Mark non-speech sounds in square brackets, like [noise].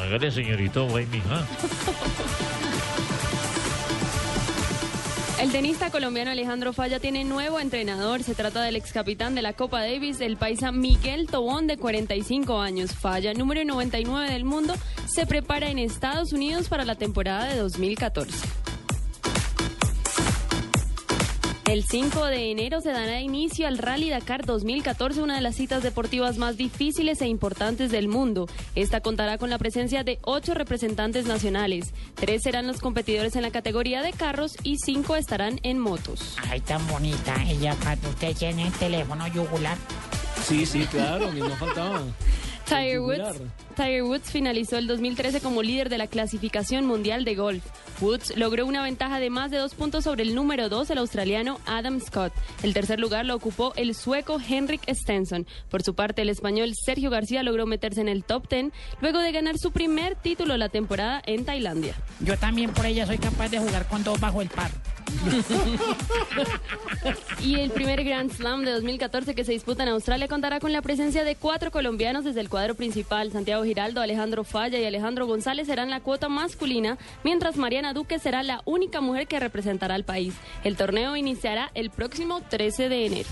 Hágale, señorito, güey, mija. El tenista colombiano Alejandro Falla tiene nuevo entrenador. Se trata del ex capitán de la Copa Davis, el paisa Miguel Tobón, de 45 años. Falla, número 99 del mundo, se prepara en Estados Unidos para la temporada de 2014. El 5 de enero se dará inicio al Rally Dakar 2014, una de las citas deportivas más difíciles e importantes del mundo. Esta contará con la presencia de ocho representantes nacionales. Tres serán los competidores en la categoría de carros y cinco estarán en motos. Ay, tan bonita. Ella, cuando usted tiene el teléfono yugular. Sí, sí, claro, que no faltaba. [laughs] Tiger Woods. Tiger Woods finalizó el 2013 como líder de la clasificación mundial de golf. Woods logró una ventaja de más de dos puntos sobre el número dos, el australiano Adam Scott. El tercer lugar lo ocupó el sueco Henrik Stenson. Por su parte, el español Sergio García logró meterse en el top 10 luego de ganar su primer título la temporada en Tailandia. Yo también por ella soy capaz de jugar con dos bajo el par. [laughs] Y el primer Grand Slam de 2014 que se disputa en Australia contará con la presencia de cuatro colombianos desde el cuadro principal. Santiago Giraldo, Alejandro Falla y Alejandro González serán la cuota masculina, mientras Mariana Duque será la única mujer que representará al país. El torneo iniciará el próximo 13 de enero.